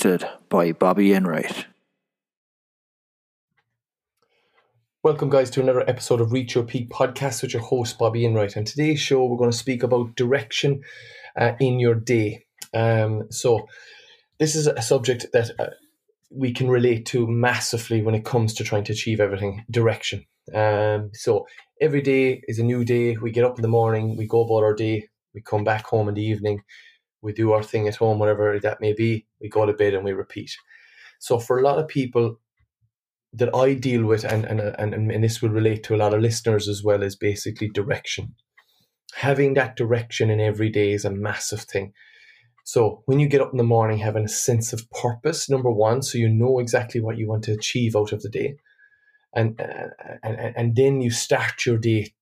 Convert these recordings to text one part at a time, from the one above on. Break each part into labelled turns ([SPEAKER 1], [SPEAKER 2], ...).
[SPEAKER 1] hosted by Bobby Enright.
[SPEAKER 2] Welcome, guys, to another episode of Reach Your Peak podcast with your host, Bobby Enright. And today's show, we're going to speak about direction uh, in your day. Um, so, this is a subject that uh, we can relate to massively when it comes to trying to achieve everything direction. Um, so, every day is a new day. We get up in the morning, we go about our day, we come back home in the evening, we do our thing at home, whatever that may be, we go to bed and we repeat. So, for a lot of people, that I deal with, and, and and and this will relate to a lot of listeners as well, is basically direction. Having that direction in every day is a massive thing. So when you get up in the morning, having a sense of purpose, number one, so you know exactly what you want to achieve out of the day, and uh, and and then you start your day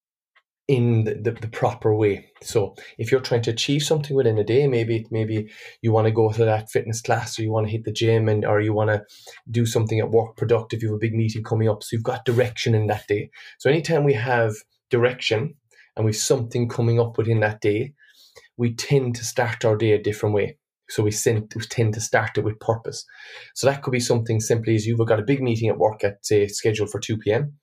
[SPEAKER 2] in the, the, the, proper way. So if you're trying to achieve something within a day, maybe maybe you want to go to that fitness class or you want to hit the gym and or you want to do something at work productive, you have a big meeting coming up. So you've got direction in that day. So anytime we have direction and we've something coming up within that day, we tend to start our day a different way. So we tend to start it with purpose. So that could be something simply as you've got a big meeting at work at say scheduled for 2 p.m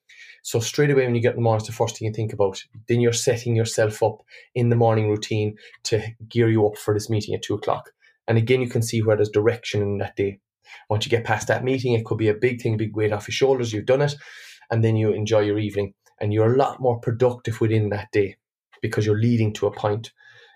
[SPEAKER 2] so straight away when you get in the morning, it's the first thing you think about. Then you're setting yourself up in the morning routine to gear you up for this meeting at two o'clock. And again, you can see where there's direction in that day. Once you get past that meeting, it could be a big thing, a big weight off your shoulders. You've done it, and then you enjoy your evening, and you're a lot more productive within that day because you're leading to a point.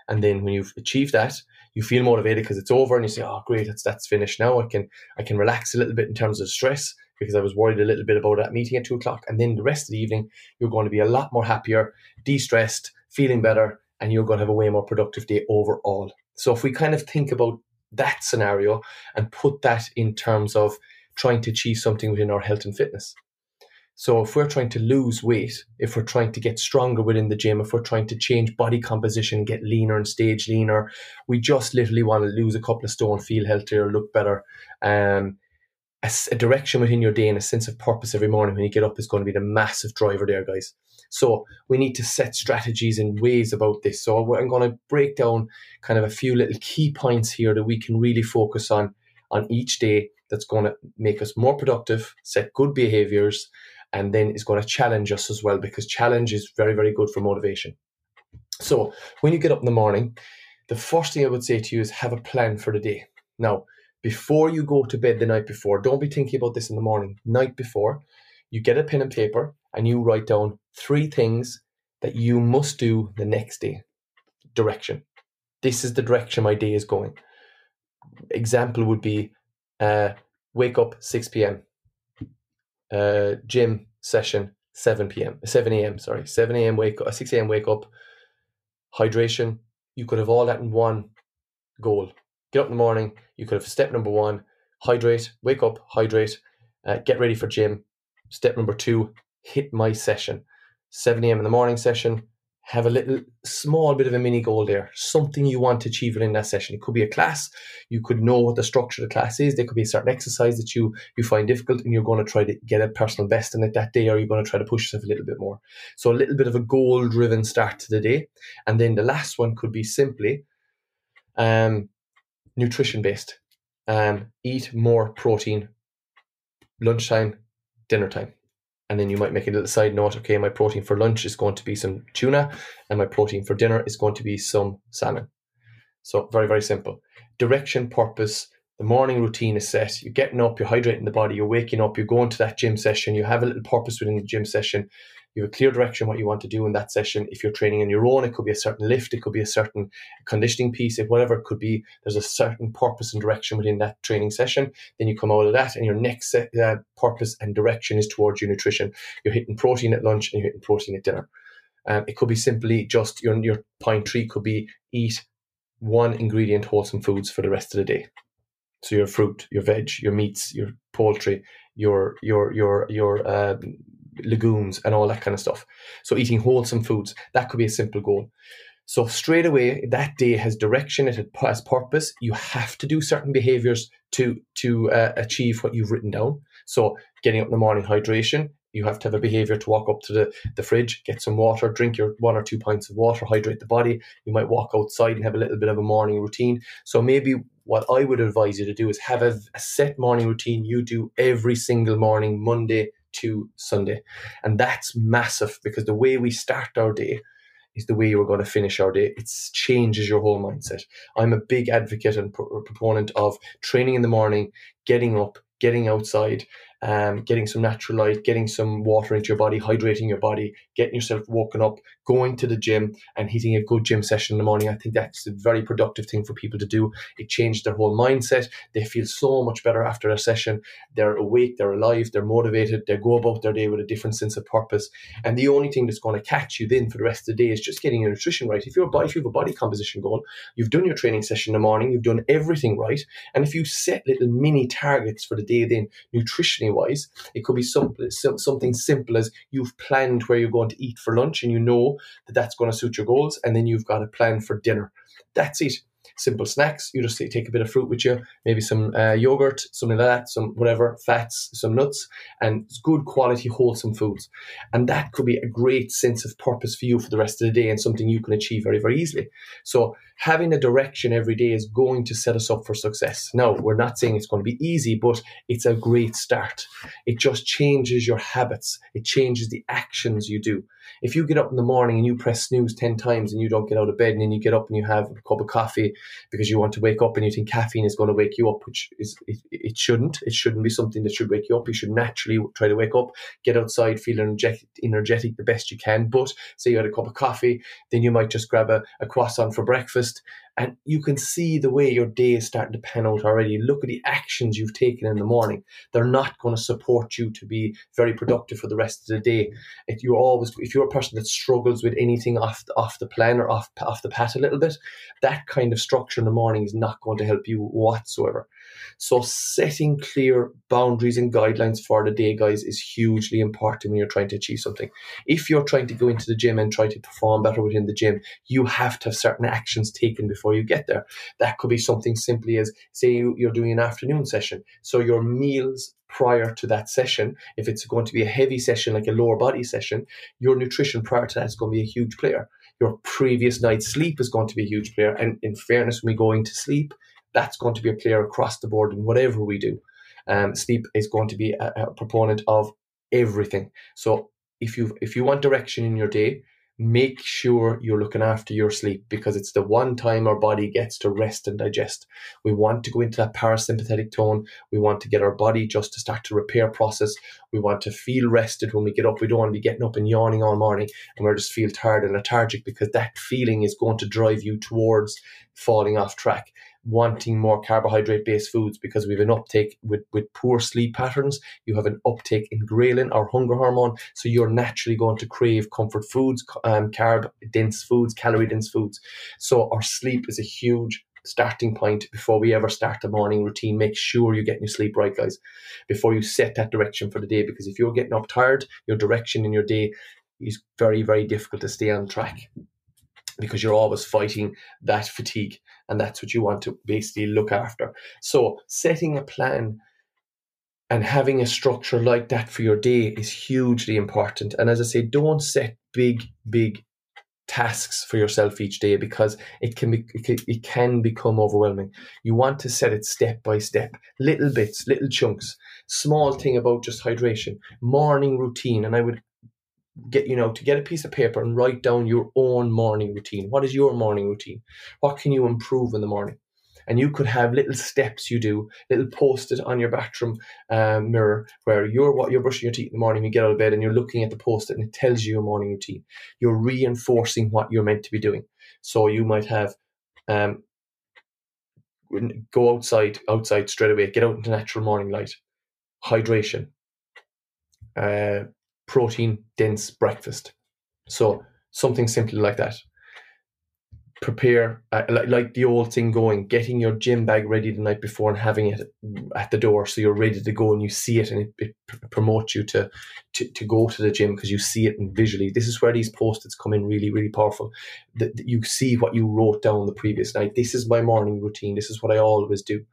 [SPEAKER 2] And then when you've achieved that, you feel motivated because it's over, and you say, "Oh, great, that's that's finished now. I can I can relax a little bit in terms of stress." Because I was worried a little bit about that meeting at two o'clock. And then the rest of the evening, you're going to be a lot more happier, de stressed, feeling better, and you're going to have a way more productive day overall. So if we kind of think about that scenario and put that in terms of trying to achieve something within our health and fitness. So if we're trying to lose weight, if we're trying to get stronger within the gym, if we're trying to change body composition, get leaner and stage leaner, we just literally want to lose a couple of stone, feel healthier, look better. Um, a, a, direction within your day and a sense of purpose every morning when you get up is going to be the massive driver there, guys. So we need to set strategies and ways about this. So I'm going to break down kind of a few little key points here that we can really focus on on each day. That's going to make us more productive, set good behaviors, and then is going to challenge us as well because challenge is very very good for motivation. So when you get up in the morning, the first thing I would say to you is have a plan for the day. Now before you go to bed the night before, don't be thinking about this in the morning, night before, you get a pen and paper and you write down three things that you must do the next day. Direction. This is the direction my day is going. Example would be uh, wake up 6 p.m., uh, gym session 7 p.m., 7 a.m., sorry, 7 a.m. wake up, 6 a.m. wake up, hydration. You could have all that in one goal get up in the morning. You could have step number one, hydrate, wake up, hydrate, uh, get ready for gym. Step number two, hit my session. 7 a.m. in the morning session, have a little small bit of a mini goal there, something you want to achieve within that session. It could be a class. You could know what the structure of the class is. There could be a certain exercise that you you find difficult, and you're going to try to get a personal best in it that day, or you're going to try to push yourself a little bit more. So a little bit of a goal-driven start to the day, and then the last one could be simply um, nutrition based. Um, eat more protein, lunchtime, dinner time. And then you might make a little side note okay, my protein for lunch is going to be some tuna, and my protein for dinner is going to be some salmon. So, very, very simple. Direction, purpose, the morning routine is set. You're getting up, you're hydrating the body, you're waking up, you're going to that gym session, you have a little purpose within the gym session, you have a clear direction what you want to do in that session. If you're training on your own, it could be a certain lift, it could be a certain conditioning piece, if whatever it could be. There's a certain purpose and direction within that training session. Then you come out of that, and your next uh, purpose and direction is towards your nutrition. You're hitting protein at lunch and you're hitting protein at dinner. Um, it could be simply just your your point three could be eat one ingredient wholesome foods for the rest of the day. So your fruit, your veg, your meats, your poultry, your your your your um, legumes and all that kind of stuff. So eating wholesome foods, that could be a simple goal. So straight away, that day has direction, it has purpose. You have to do certain behaviors to to uh, achieve what you've written down. So getting up in the morning, hydration. You have to have a behavior to walk up to the, the fridge, get some water, drink your one or two pints of water, hydrate the body. You might walk outside and have a little bit of a morning routine. So maybe what I would advise you to do is have a, a set morning routine you do every single morning, Monday to Sunday. And that's massive because the way we start our day is the way we're going to finish our day. It changes your whole mindset. I'm a big advocate and pro- proponent of training in the morning, getting up, getting outside, um, getting some natural light, getting some water into your body, hydrating your body, getting yourself woken up, going to the gym and hitting a good gym session in the morning. I think that's a very productive thing for people to do. It changed their whole mindset. They feel so much better after a session. They're awake, they're alive, they're motivated, they go about their day with a different sense of purpose. And the only thing that's going to catch you then for the rest of the day is just getting your nutrition right. If, you're, if you have a body composition goal, you've done your training session in the morning, you've done everything right. And if you set little mini targets for the day then, nutritionally wise. It could be some, something simple as you've planned where you're going to eat for lunch and you know that that's going to suit your goals, and then you've got a plan for dinner. That's it simple snacks. You just take a bit of fruit with you, maybe some uh, yogurt, something like that, some whatever, fats, some nuts, and good quality, wholesome foods. And that could be a great sense of purpose for you for the rest of the day and something you can achieve very, very easily. So having a direction every day is going to set us up for success. Now, we're not saying it's going to be easy, but it's a great start. It just changes your habits. It changes the actions you do. If you get up in the morning and you press snooze 10 times and you don't get out of bed and then you get up and you have a cup of coffee because you want to wake up and you think caffeine is going to wake you up, which is it, it shouldn't. It shouldn't be something that should wake you up. You should naturally try to wake up, get outside, feel energetic, energetic the best you can. But say you had a cup of coffee, then you might just grab a, a croissant for breakfast and you can see the way your day is starting to pan out already. Look at the actions you've taken in the morning. They're not going to support you to be very productive for the rest of the day. If you're always, if you're a person that struggles with anything off the, off the plan or off off the path a little bit, that kind of structure in the morning is not going to help you whatsoever. So setting clear boundaries and guidelines for the day, guys, is hugely important when you're trying to achieve something. If you're trying to go into the gym and try to perform better within the gym, you have to have certain actions taken before you get there. That could be something simply as say you're doing an afternoon session. So your meals prior to that session, if it's going to be a heavy session like a lower body session, your nutrition prior to that is going to be a huge player. Your previous night's sleep is going to be a huge player. And in fairness, when we go into sleep, that's going to be a player across the board in whatever we do. Um, sleep is going to be a, a proponent of everything. So if you if you want direction in your day, make sure you're looking after your sleep because it's the one time our body gets to rest and digest. We want to go into that parasympathetic tone. We want to get our body just to start to repair process. We want to feel rested when we get up. We don't want to be getting up and yawning all morning and we're just feel tired and lethargic because that feeling is going to drive you towards falling off track wanting more carbohydrate based foods because we have an uptake with, with poor sleep patterns. You have an uptake in ghrelin, our hunger hormone. So you're naturally going to crave comfort foods, um, carb dense foods, calorie dense foods. So our sleep is a huge starting point before we ever start the morning routine. Make sure you're getting your sleep right, guys, before you set that direction for the day. Because if you're getting up tired, your direction in your day is very, very difficult to stay on track because you're always fighting that fatigue and that's what you want to basically look after. So setting a plan and having a structure like that for your day is hugely important. And as i say don't set big big tasks for yourself each day because it can be it can become overwhelming. You want to set it step by step little bits little chunks. Small thing about just hydration morning routine. And i would get you know to get a piece of paper and write down your own morning routine. What is your morning routine? What can you improve in the morning? And you could have little steps you do little post-it on your bathroom um, mirror where you're what you're brushing your teeth in the morning you get out of bed and you're looking at the post-it and it tells you your morning routine. You're reinforcing what you're meant to be doing. So you might have um, go outside outside straight away get out into natural morning light. Hydration. Uh, protein dense breakfast. So something simple like that. Prepare uh, like, like the old thing going, getting your gym bag ready the night before and having it at the door so you're ready to go and you see it and it, it promotes you to, to, to go to the gym because you see it and visually. This is where these post-its come in really, really powerful. That you see what you wrote down the previous night. This is my morning routine. This is what I always do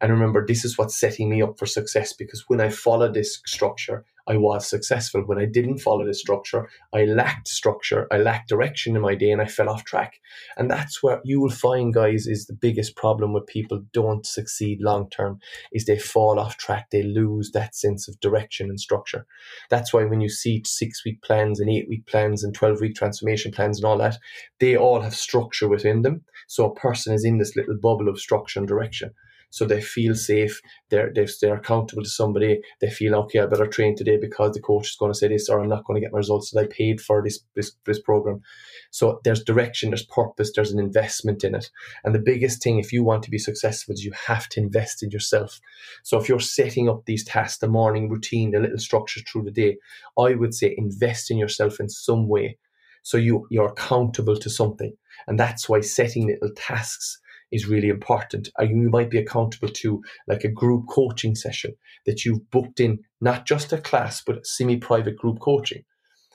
[SPEAKER 2] And remember, this is what's setting me up for success because when I follow this structure, I was successful. When I didn't follow this structure, I lacked structure, I lacked direction in my day, and I fell off track. And that's where you will find, guys, is the biggest problem with people don't succeed long term is they fall off track. They lose that sense of direction and structure. That's why when you see six week plans and eight week plans and 12 week transformation plans and all that, they all have structure within them. So a person is in this little bubble of structure and direction so they feel safe. They're, they're, accountable to somebody. They feel, okay, I better train today because the coach is going to say this or I'm not going to get my results that I paid for this, this, this program. So there's direction, there's purpose, there's an investment in it. And the biggest thing, if you want to be successful, is you have to invest in yourself. So if you're setting up these tasks, the morning routine, the little structure through the day, I would say invest in yourself in some way. So you, you're accountable to something. And that's why setting little tasks is really important. Or you might be accountable to like a group coaching session that you've booked in, not just a class, but semi private group coaching.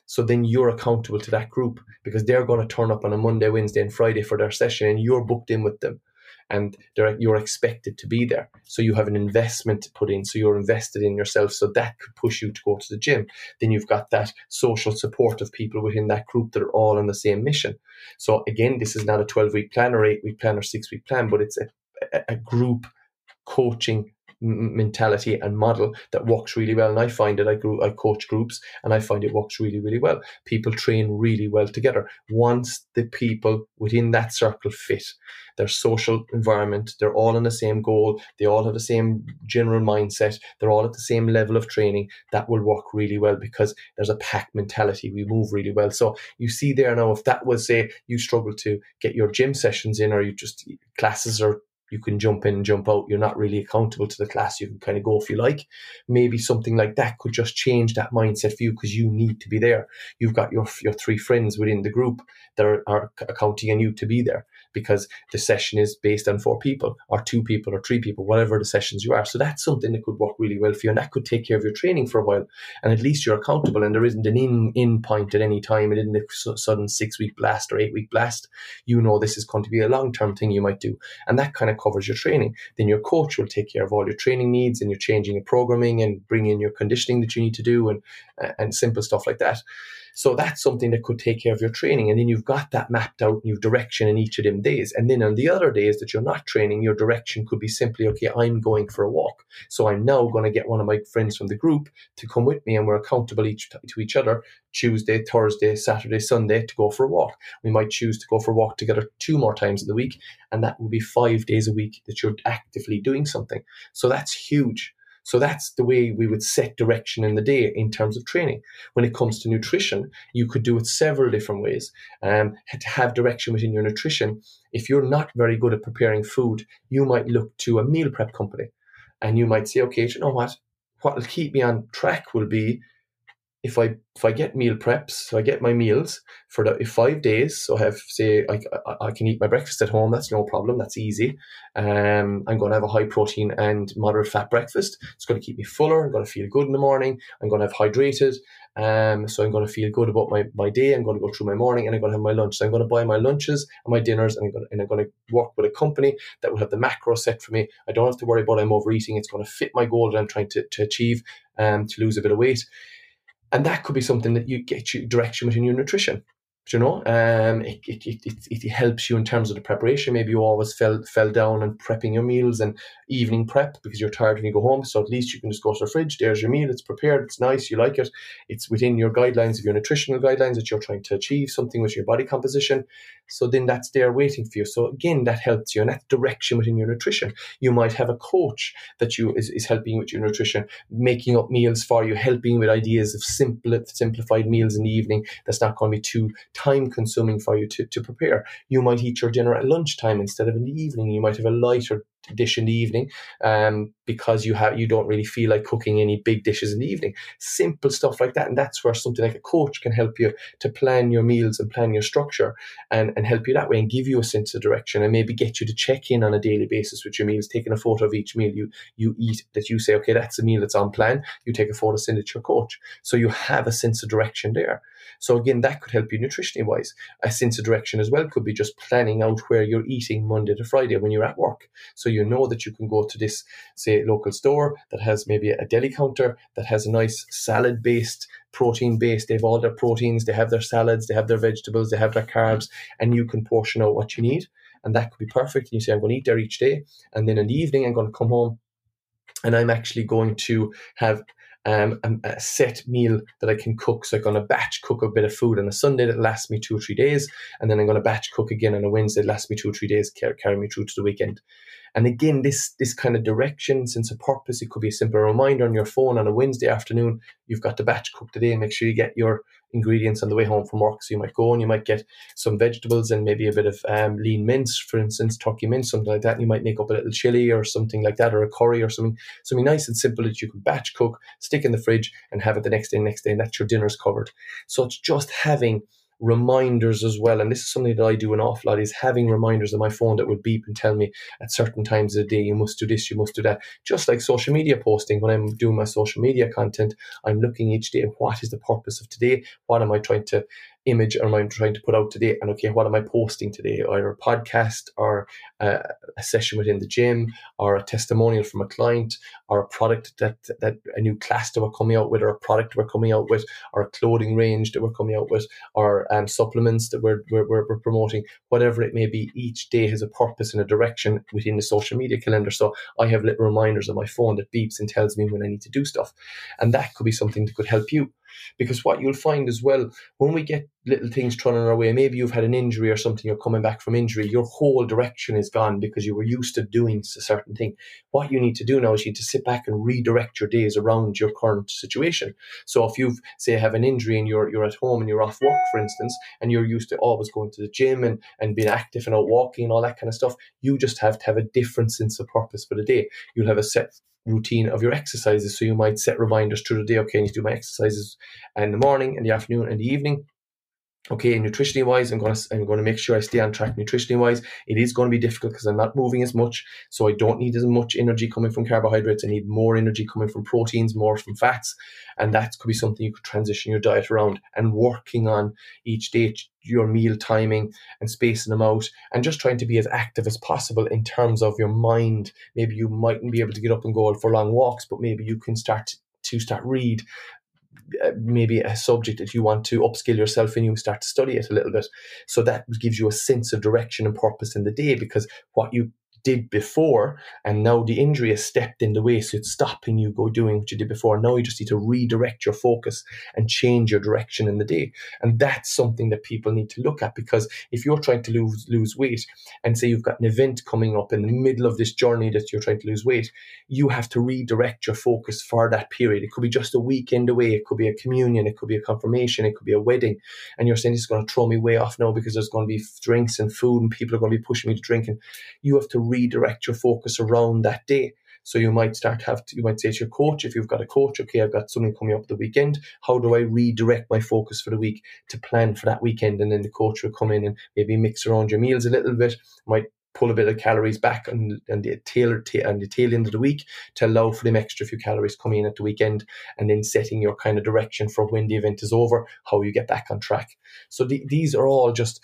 [SPEAKER 2] So then you're accountable to that group because they're going to turn up on a Monday, Wednesday, and Friday for their session, and you're booked in with them and you're expected to be there. So you have an investment to put in. So you're invested in yourself. So that could push you to go to the gym. Then you've got that social support of people within that group that are all on the same mission. So again, this is not a 12 week plan or eight week plan or six week plan, but it's a, a group coaching mentality and model that works really well. And I find it, I, grew, I coach groups and I find it works really, really well. People train really well together. Once the people within that circle fit, their social environment, they're all in the same goal, they all have the same general mindset, they're all at the same level of training, that will work really well because there's a pack mentality. We move really well. So you see there now, if that was say you struggle to get your gym sessions in or you just classes are you can jump in and jump out. You're not really accountable to the class. You can kind of go if you like. Maybe something like that could just change that mindset for you because you need to be there. You've got your your three friends within the group that are, are accounting on you to be there because the session is based on four people or two people or three people, whatever the sessions you are. So that's something that could work really well for you and that could take care of your training for a while. And at least you're accountable and there isn't an in, in point at any time. It isn't a sudden six week blast or eight week blast. You know this is going to be a long term thing you might do. And that kind of covers your training. Then your coach will take care of all your training needs and you're changing your programming and bringing in your conditioning that you need to do and, and simple stuff like that. So that's something that could take care of your training. And then you've got that mapped out you've direction in each of them days. And then on the other days that you're not training, your direction could be simply, okay, I'm going for a walk. So I'm now going to get one of my friends from the group to come with me and we're accountable each to each other Tuesday, Thursday, Saturday, Sunday to go for a walk. We might choose to go for a walk together two more times in the week. And that will be five days a week that you're actively doing something. So that's huge. So that's the way we would set direction in the day in terms of training. When it comes to nutrition, you could do it several different ways. Um, to have direction within your nutrition, if you're not very good at preparing food, you might look to a meal prep company and you might say, okay, you know what? What will keep me on track will be if I if I get meal preps, so I get my meals for the five days. So I have say I, I can eat my breakfast at home. That's no problem. That's easy. Um, I'm going to have a high protein and moderate fat breakfast. It's going to keep me fuller. I'm going to feel good in the morning. I'm going to have hydrated. Um, so I'm going to feel good about my, my day. I'm going to go through my morning and I'm going to have my lunch. So I'm going to buy my lunches and my dinners and I'm going to, and I'm going to work with a company that will have the macro set for me. I don't have to worry about I'm overeating. It's going to fit my goal that I'm trying to, to achieve um, to lose a bit of weight. And that could be something that you get you direction within your nutrition you know? Um, it, it, it, it, helps you in terms of the preparation. Maybe you always fell fell down and prepping your meals and evening prep because you're tired when you go home. So at least you can just go to the fridge. There's your meal. It's prepared. It's nice. You like it. It's within your guidelines of your nutritional guidelines that you're trying to achieve something with your body composition. So then that's there waiting for you. So again that helps you and that direction within your nutrition. You might have a coach that you is, is helping with your nutrition making up meals for you helping with ideas of simple simplified meals in the evening. That's not going to be too time consuming for you to, to prepare. You might eat your dinner at lunchtime instead of in the evening. You might have a lighter dish in the evening um, because you have you don't really feel like cooking any big dishes in the evening. Simple stuff like that, and that's where something like a coach can help you to plan your meals and plan your structure and, and help you that way and give you a sense of direction and maybe get you to check in on a daily basis with your meals, taking a photo of each meal you you eat that you say, okay, that's a meal that's on plan. You take a photo, send it to your coach, so you have a sense of direction there. So again, that could help you nutritionally wise. A sense of direction as well could be just planning out where you're eating Monday to Friday when you're at work. So you know that you can go to this, say, local store that has maybe a deli counter that has a nice salad based protein based. They have all their proteins, they have their salads, they have their vegetables, they have their carbs, and you can portion out what you need. And that could be perfect. And you say, I'm going to eat there each day. And then in the evening, I'm going to come home and I'm actually going to have um, a, set meal that I can cook. So I'm going to batch cook a bit of food on a Sunday that lasts me two or three days, and then I'm going to batch cook again on a Wednesday that lasts me two or three days, carry, carry me through to the weekend. And again, this this kind of direction, sense of purpose, it could be a simple reminder on your phone on a Wednesday afternoon. You've got the batch cook today. Make sure you get your ingredients on the way home from work. So you might go and you might get some vegetables and maybe a bit of um, lean mince, for instance, turkey mince, something like that. And you might make up a little chili or something like that, or a curry or something, something nice and simple that you can batch cook, stick in the fridge, and have it the next day, next day, and that's your dinner's covered. So it's just having reminders as well. And this is something that I do an awful lot is having reminders on my phone that will beep and tell me at certain times of the day, you must do this, you must do that. Just like social media posting, when I'm doing my social media content, I'm looking each day, what is the purpose of today? What am I trying to image am I trying to put out today? And okay, what am I posting today? Either a podcast or a, a session within the gym or a testimonial from a client or a product that, that a new class that we're coming out with or a product we're coming out with or a clothing range that we're coming out with or um, supplements that we're, we're, we're promoting, whatever it may be, each day has a purpose and a direction within the social media calendar. So I have little reminders on my phone that beeps and tells me when I need to do stuff. And that could be something that could help you. Because what you'll find as well, when we get little things thrown our way, maybe you've had an injury or something, you're coming back from injury, your whole direction is gone because you were used to doing a certain thing. What you need to do now is you need to sit back and redirect your days around your current situation. So if you've say have an injury and you're you're at home and you're off work, for instance, and you're used to always going to the gym and, and being active and out walking and all that kind of stuff, you just have to have a different sense of purpose for the day. You'll have a set routine of your exercises. So you might set reminders through the day. Okay, I need to do my exercises in the morning, in the afternoon, and the evening okay, nutritionally wise, I'm going to I'm to make sure I stay on track nutritionally wise. It is going to be difficult because I'm not moving as much, so I don't need as much energy coming from carbohydrates. I need more energy coming from proteins, more from fats, and that could be something you could transition your diet around and working on each day your meal timing and spacing them out and just trying to be as active as possible in terms of your mind maybe you mightn't be able to get up and go for long walks but maybe you can start to start read Uh, maybe a subject that you want to upskill yourself in, you start to study it a little bit. So that gives you a sense of direction and purpose in the day because what you did before, and now the injury has stepped in the way, so it's stopping you go doing what you did before. Now you just need to redirect your focus and change your direction in the day, and that's something that people need to look at because if you're trying to lose lose weight, and say you've got an event coming up in the middle of this journey that you're trying to lose weight, you have to redirect your focus for that period. It could be just a weekend away, it could be a communion, it could be a confirmation, it could be a wedding, and you're saying it's going to throw me way off now because there's going to be drinks and food, and people are going to be pushing me to drink, and you have to redirect your focus around that day. So you might start have to, you might say to your coach, if you've got a coach, okay, I've got something coming up the weekend. How do I redirect my focus for the week to plan for that weekend? And then the coach will come in and maybe mix around your meals a little bit, might pull a bit of calories back and, and the tail and the tail end of the week to allow for them extra few calories coming in at the weekend and then setting your kind of direction for when the event is over, how you get back on track. So the, these are all just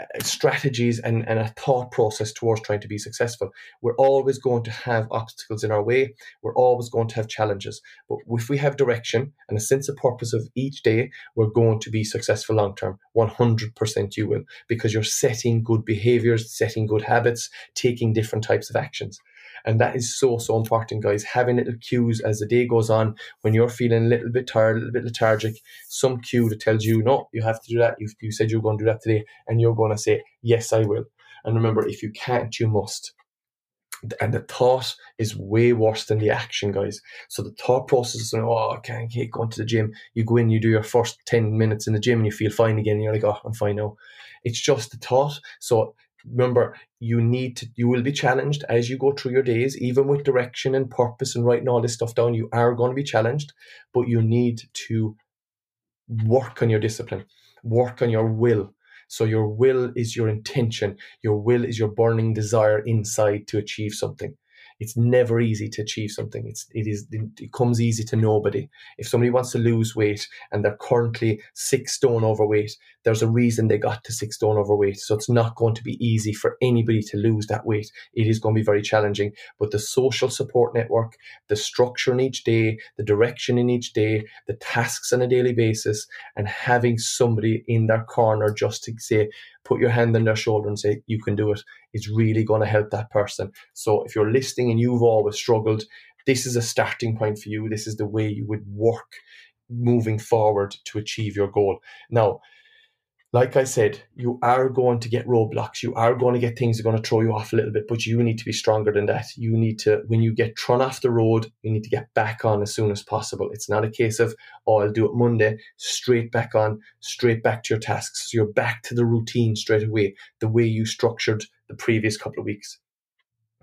[SPEAKER 2] Uh, strategies and, and a thought process towards trying to be successful. We're always going to have obstacles in our way. We're always going to have challenges. But if we have direction and a sense of purpose of each day, we're going to be successful long term. 100% you will, because you're setting good behaviors, setting good habits, taking different types of actions. And that is so, so important, guys. Having little cues as the day goes on when you're feeling a little bit tired, a little bit lethargic, some cue that tells you, no, you have to do that. You, you said you're going to do that today. And you're going to say, yes, I will. And remember, if you can't, you must. And the thought is way worse than the action, guys. So the thought process is, oh, I can't keep going to the gym. You go in, you do your first 10 minutes in the gym and you feel fine again. And you're like, oh, I'm fine now. It's just the thought. So remember you need to you will be challenged as you go through your days even with direction and purpose and writing all this stuff down you are going to be challenged but you need to work on your discipline work on your will. So your will is your intention your will is your burning desire inside to achieve something it's never easy to achieve something. It's it is it comes easy to nobody. If somebody wants to lose weight and they're currently six stone overweight, there's a reason they got to six stone overweight. So it's not going to be easy for anybody to lose that weight. It is going to be very challenging. But the social support network, the structure in each day, the direction in each day, the tasks on a daily basis, and having somebody in their corner just to say, put your hand on their shoulder and say, you can do it. it, is really going to help that person. So if you're listening and you've always struggled, this is a starting point for you. This is the way you would work moving forward to achieve your goal. Now, like I said, you are going to get roadblocks. You are going to get things that are going to throw you off a little bit, but you need to be stronger than that. You need to, when you get thrown off the road, you need to get back on as soon as possible. It's not a case of, oh, I'll do it Monday, straight back on, straight back to your tasks. So you're back to the routine straight away, the way you structured the previous couple of weeks.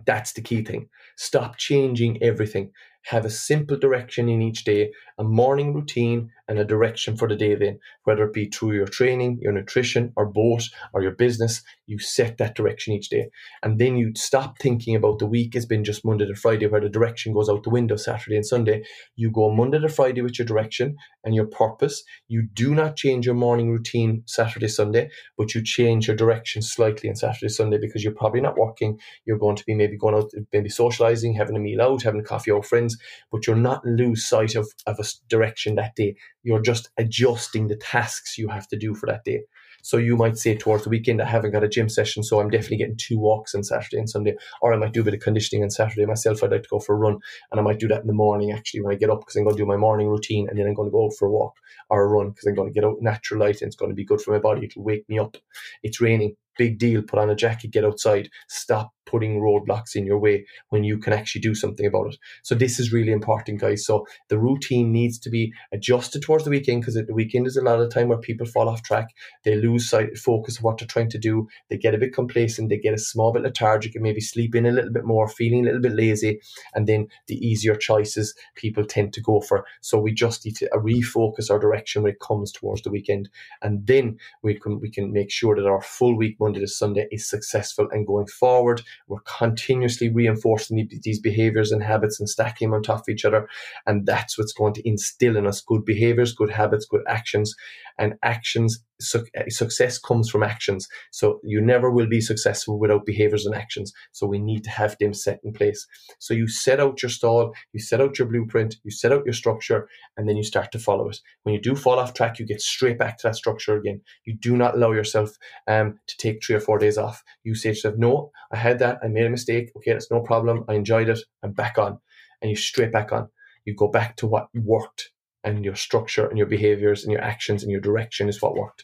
[SPEAKER 2] That's the key thing. Stop changing everything have a simple direction in each day, a morning routine, and a direction for the day then, whether it be through your training, your nutrition, or both, or your business, you set that direction each day. And then you stop thinking about the week has been just Monday to Friday, where the direction goes out the window Saturday and Sunday. You go Monday to Friday with your direction and your purpose. You do not change your morning routine Saturday, Sunday, but you change your direction slightly on Saturday, Sunday because you're probably not working. You're going to be maybe going out, maybe socializing, having a meal out, having a coffee with friends but you're not lose sight of, of a direction that day. You're just adjusting the tasks you have to do for that day. So you might say towards the weekend, I haven't got a gym session, so I'm definitely getting two walks on Saturday and Sunday. Or I might do a bit of conditioning on Saturday myself. I'd like to go for a run, and I might do that in the morning actually when I get up because I'm going to do my morning routine, and then I'm going to go out for a walk or a run because I'm going to get out natural light and it's going to be good for my body. It'll wake me up. It's raining big deal. Put on a jacket, get outside. Stop putting roadblocks in your way when you can actually do something about it. So this is really important, guys. So the routine needs to be adjusted towards the weekend because the weekend is a lot of time where people fall off track. They lose sight, focus of what they're trying to do. They get a bit complacent. They get a small bit lethargic and maybe sleep in a little bit more, feeling a little bit lazy. And then the easier choices people tend to go for. So we just need to uh, refocus our direction when it comes towards the weekend. And then we can, we can make sure that our full week Monday to Sunday is successful and going forward we're continuously reinforcing these behaviors and habits and stacking them on top of each other. And that's what's going to instill in us good behaviors, good habits, good actions. And actions, su- eh, success comes from actions. So you never will be successful without behaviors and actions. So we need to have them set in place. So you set out your stall, you set out your blueprint, you set out your structure, and then you start to follow it. When you do fall off track, you get straight back to that structure again. You do not allow yourself um, to take three or four days off. You say to yourself, no, I had that that. I made a mistake. Okay, that's no problem. I enjoyed it. I'm back on. And you straight back on. You go back to what worked and your structure and your behaviors and your actions and your direction is what worked.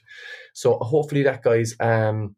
[SPEAKER 2] So hopefully that guys um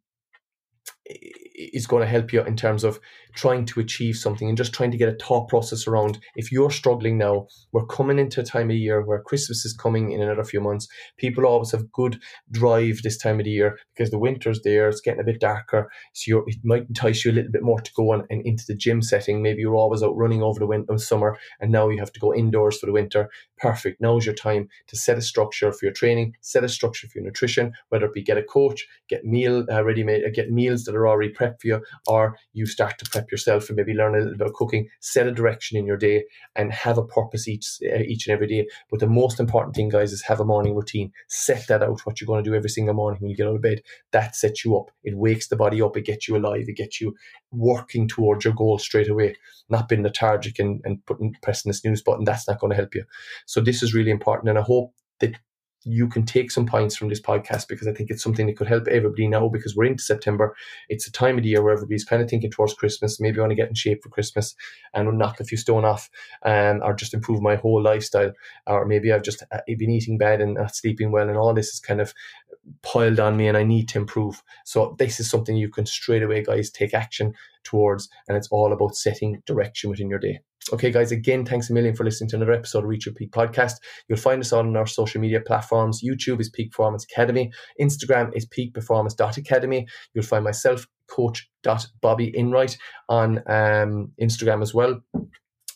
[SPEAKER 2] is going to help you in terms of trying to achieve something and just trying to get a thought process around if you're struggling now we're coming into a time of year where christmas is coming in another few months. People always have good drive this time of the year because the winter's there it's getting a bit darker so it might entice you a little bit more to go on and into the gym setting. Maybe you're always out running over the winter summer and now you have to go indoors for the winter. Perfect. Now's your time to set a structure for your training set a structure for your nutrition whether it be get a coach get meal uh, ready made uh, get meals that are already prepped for you or you start to prep yourself and maybe learn a little bit of cooking, set a direction in your day and have a purpose each uh, each and every day. But the most important thing, guys, is have a morning routine. Set that out, what you're going to do every single morning when you get out of bed. That sets you up. It wakes the body up. It gets you alive. It gets you working towards your goal straight away, not being lethargic and, and putting pressing the snooze button. That's not going to help you. So this is really important. And I hope that you can take some points from this podcast because I think it's something that could help everybody now because we're into September. It's a time of the year where everybody's kind of thinking towards Christmas. Maybe want to get in shape for Christmas and knock a few stone off and or just improve my whole lifestyle. Or maybe I've just uh, been eating bad and not sleeping well and all this is kind of piled on me and I need to improve. So this is something you can straight away, guys, take action towards. And it's all about setting direction within your day. Okay, guys, again, thanks a million for listening to another episode of Reach Your Peak podcast. You'll find us on our social media platforms. YouTube is Peak Performance Academy. Instagram is Peak Performance Academy. You'll find myself, coach.bobbyenright on um, Instagram as well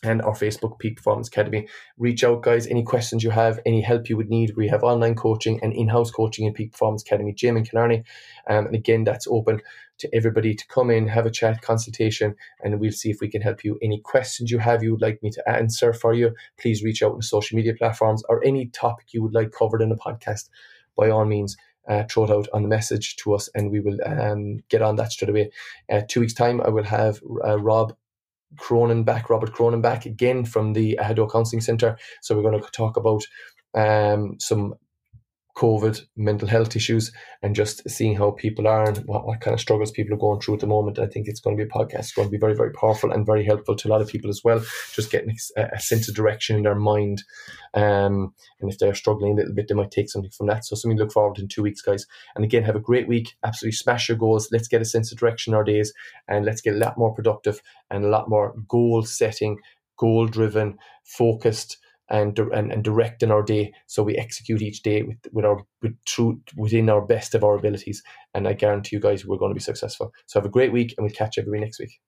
[SPEAKER 2] and our Facebook Peak Performance Academy. Reach out, guys. Any questions you have, any help you would need, we have online coaching and in house coaching in Peak Performance Academy gym and Killarney. Um, and again, that's open to everybody to come in, have a chat, consultation, and we'll see if we can help you. Any questions you have you would like me to answer for you, please reach out on the social media platforms or any topic you would like covered in a podcast. By all means, uh, throw it out on the message to us and we will um, get on that straight away. Uh, two weeks' time, I will have uh, Rob Cronin back, Robert Cronin back again from the Ahado Counselling Centre. So we're going to talk about um, some COVID, mental health issues, and just seeing how people are and what, what kind of struggles people are going through at the moment. I think it's going to be a podcast. It's going to be very, very powerful and very helpful to a lot of people as well. Just getting a, sense of direction in their mind. Um, and if they're struggling a little bit, they might take something from that. So something to look forward in two weeks, guys. And again, have a great week. Absolutely smash your goals. Let's get a sense of direction in our days and let's get a lot more productive and a lot more goal setting, goal driven, focused and, and and directing our day so we execute each day with with our with true within our best of our abilities and i guarantee you guys we're going to be successful. So have a great week and we'll catch everybody next week